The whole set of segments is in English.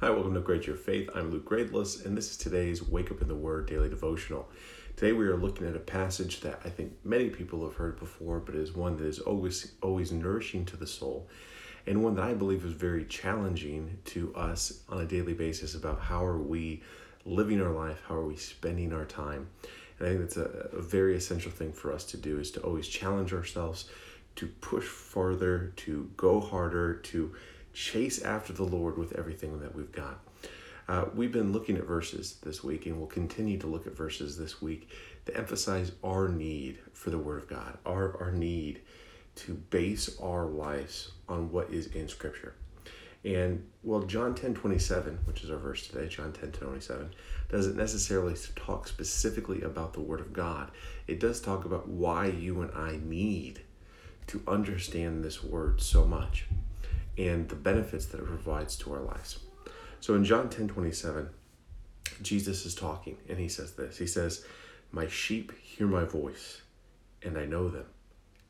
Hi, welcome to Great Your Faith. I'm Luke Gradeless, and this is today's Wake Up in the Word daily devotional. Today we are looking at a passage that I think many people have heard before, but is one that is always always nourishing to the soul, and one that I believe is very challenging to us on a daily basis about how are we living our life, how are we spending our time. And I think that's a, a very essential thing for us to do is to always challenge ourselves to push farther, to go harder, to chase after the Lord with everything that we've got. Uh, we've been looking at verses this week, and we'll continue to look at verses this week to emphasize our need for the Word of God, our, our need to base our lives on what is in Scripture. And well, John 10 27, which is our verse today, John 10 27, doesn't necessarily talk specifically about the Word of God. It does talk about why you and I need to understand this Word so much and the benefits that it provides to our lives. So in John 10 27, Jesus is talking and he says this He says, My sheep hear my voice, and I know them,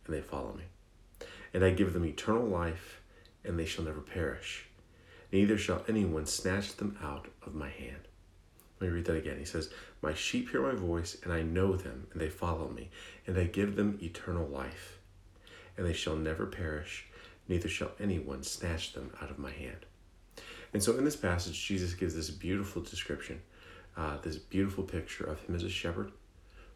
and they follow me. And I give them eternal life, and they shall never perish. Neither shall anyone snatch them out of my hand. Let me read that again. He says, My sheep hear my voice, and I know them, and they follow me, and I give them eternal life, and they shall never perish, neither shall anyone snatch them out of my hand. And so in this passage, Jesus gives this beautiful description, uh, this beautiful picture of him as a shepherd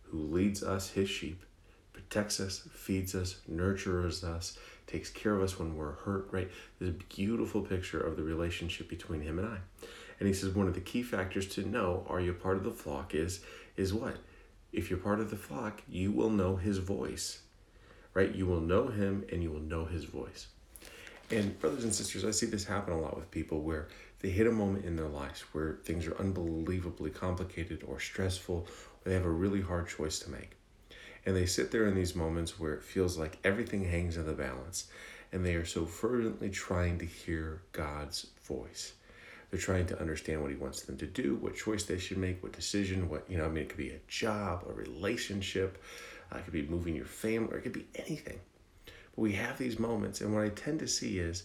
who leads us, his sheep, protects us, feeds us, nurtures us, takes care of us when we're hurt, right? This beautiful picture of the relationship between him and I. And he says one of the key factors to know are you part of the flock is is what? If you're part of the flock, you will know his voice. Right? You will know him and you will know his voice. And brothers and sisters, I see this happen a lot with people where they hit a moment in their lives where things are unbelievably complicated or stressful, or they have a really hard choice to make. And they sit there in these moments where it feels like everything hangs in the balance, and they are so fervently trying to hear God's voice. They're trying to understand what He wants them to do, what choice they should make, what decision, what, you know, I mean, it could be a job, a relationship, uh, it could be moving your family, or it could be anything. But we have these moments, and what I tend to see is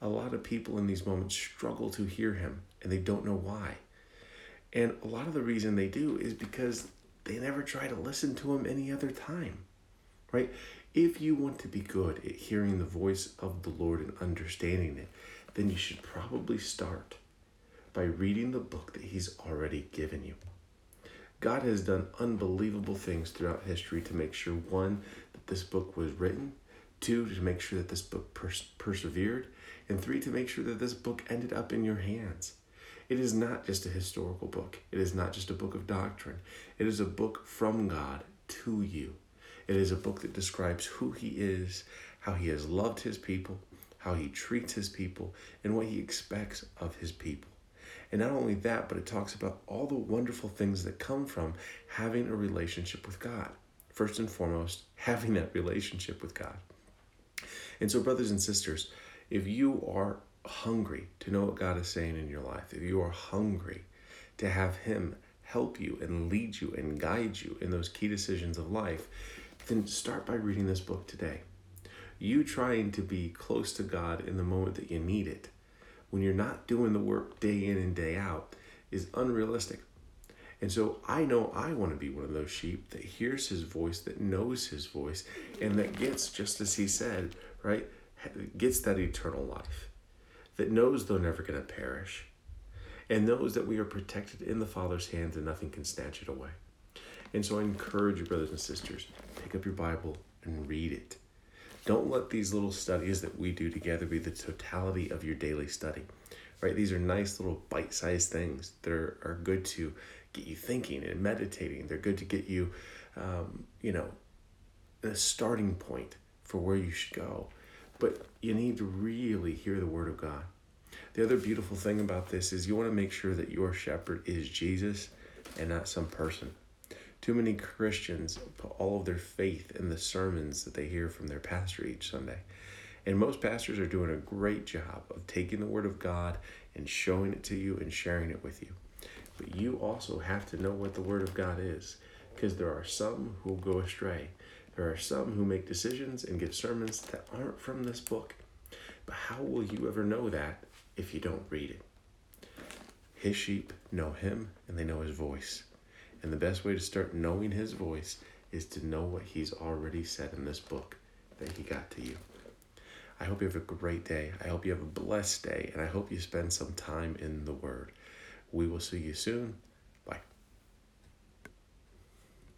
a lot of people in these moments struggle to hear him and they don't know why. And a lot of the reason they do is because they never try to listen to him any other time, right? If you want to be good at hearing the voice of the Lord and understanding it, then you should probably start by reading the book that he's already given you. God has done unbelievable things throughout history to make sure one, that this book was written, Two, to make sure that this book pers- persevered. And three, to make sure that this book ended up in your hands. It is not just a historical book, it is not just a book of doctrine. It is a book from God to you. It is a book that describes who He is, how He has loved His people, how He treats His people, and what He expects of His people. And not only that, but it talks about all the wonderful things that come from having a relationship with God. First and foremost, having that relationship with God. And so, brothers and sisters, if you are hungry to know what God is saying in your life, if you are hungry to have Him help you and lead you and guide you in those key decisions of life, then start by reading this book today. You trying to be close to God in the moment that you need it, when you're not doing the work day in and day out, is unrealistic. And so I know I want to be one of those sheep that hears his voice, that knows his voice, and that gets, just as he said, right, gets that eternal life, that knows they're never going to perish, and knows that we are protected in the Father's hands and nothing can snatch it away. And so I encourage you, brothers and sisters, pick up your Bible and read it. Don't let these little studies that we do together be the totality of your daily study. Right? These are nice little bite-sized things that are, are good to get you thinking and meditating. They're good to get you, um, you know, a starting point for where you should go. But you need to really hear the word of God. The other beautiful thing about this is you want to make sure that your shepherd is Jesus and not some person. Too many Christians put all of their faith in the sermons that they hear from their pastor each Sunday. And most pastors are doing a great job of taking the Word of God and showing it to you and sharing it with you. But you also have to know what the Word of God is because there are some who go astray. There are some who make decisions and give sermons that aren't from this book. But how will you ever know that if you don't read it? His sheep know him and they know his voice. And the best way to start knowing his voice is to know what he's already said in this book that he got to you. I hope you have a great day. I hope you have a blessed day, and I hope you spend some time in the Word. We will see you soon.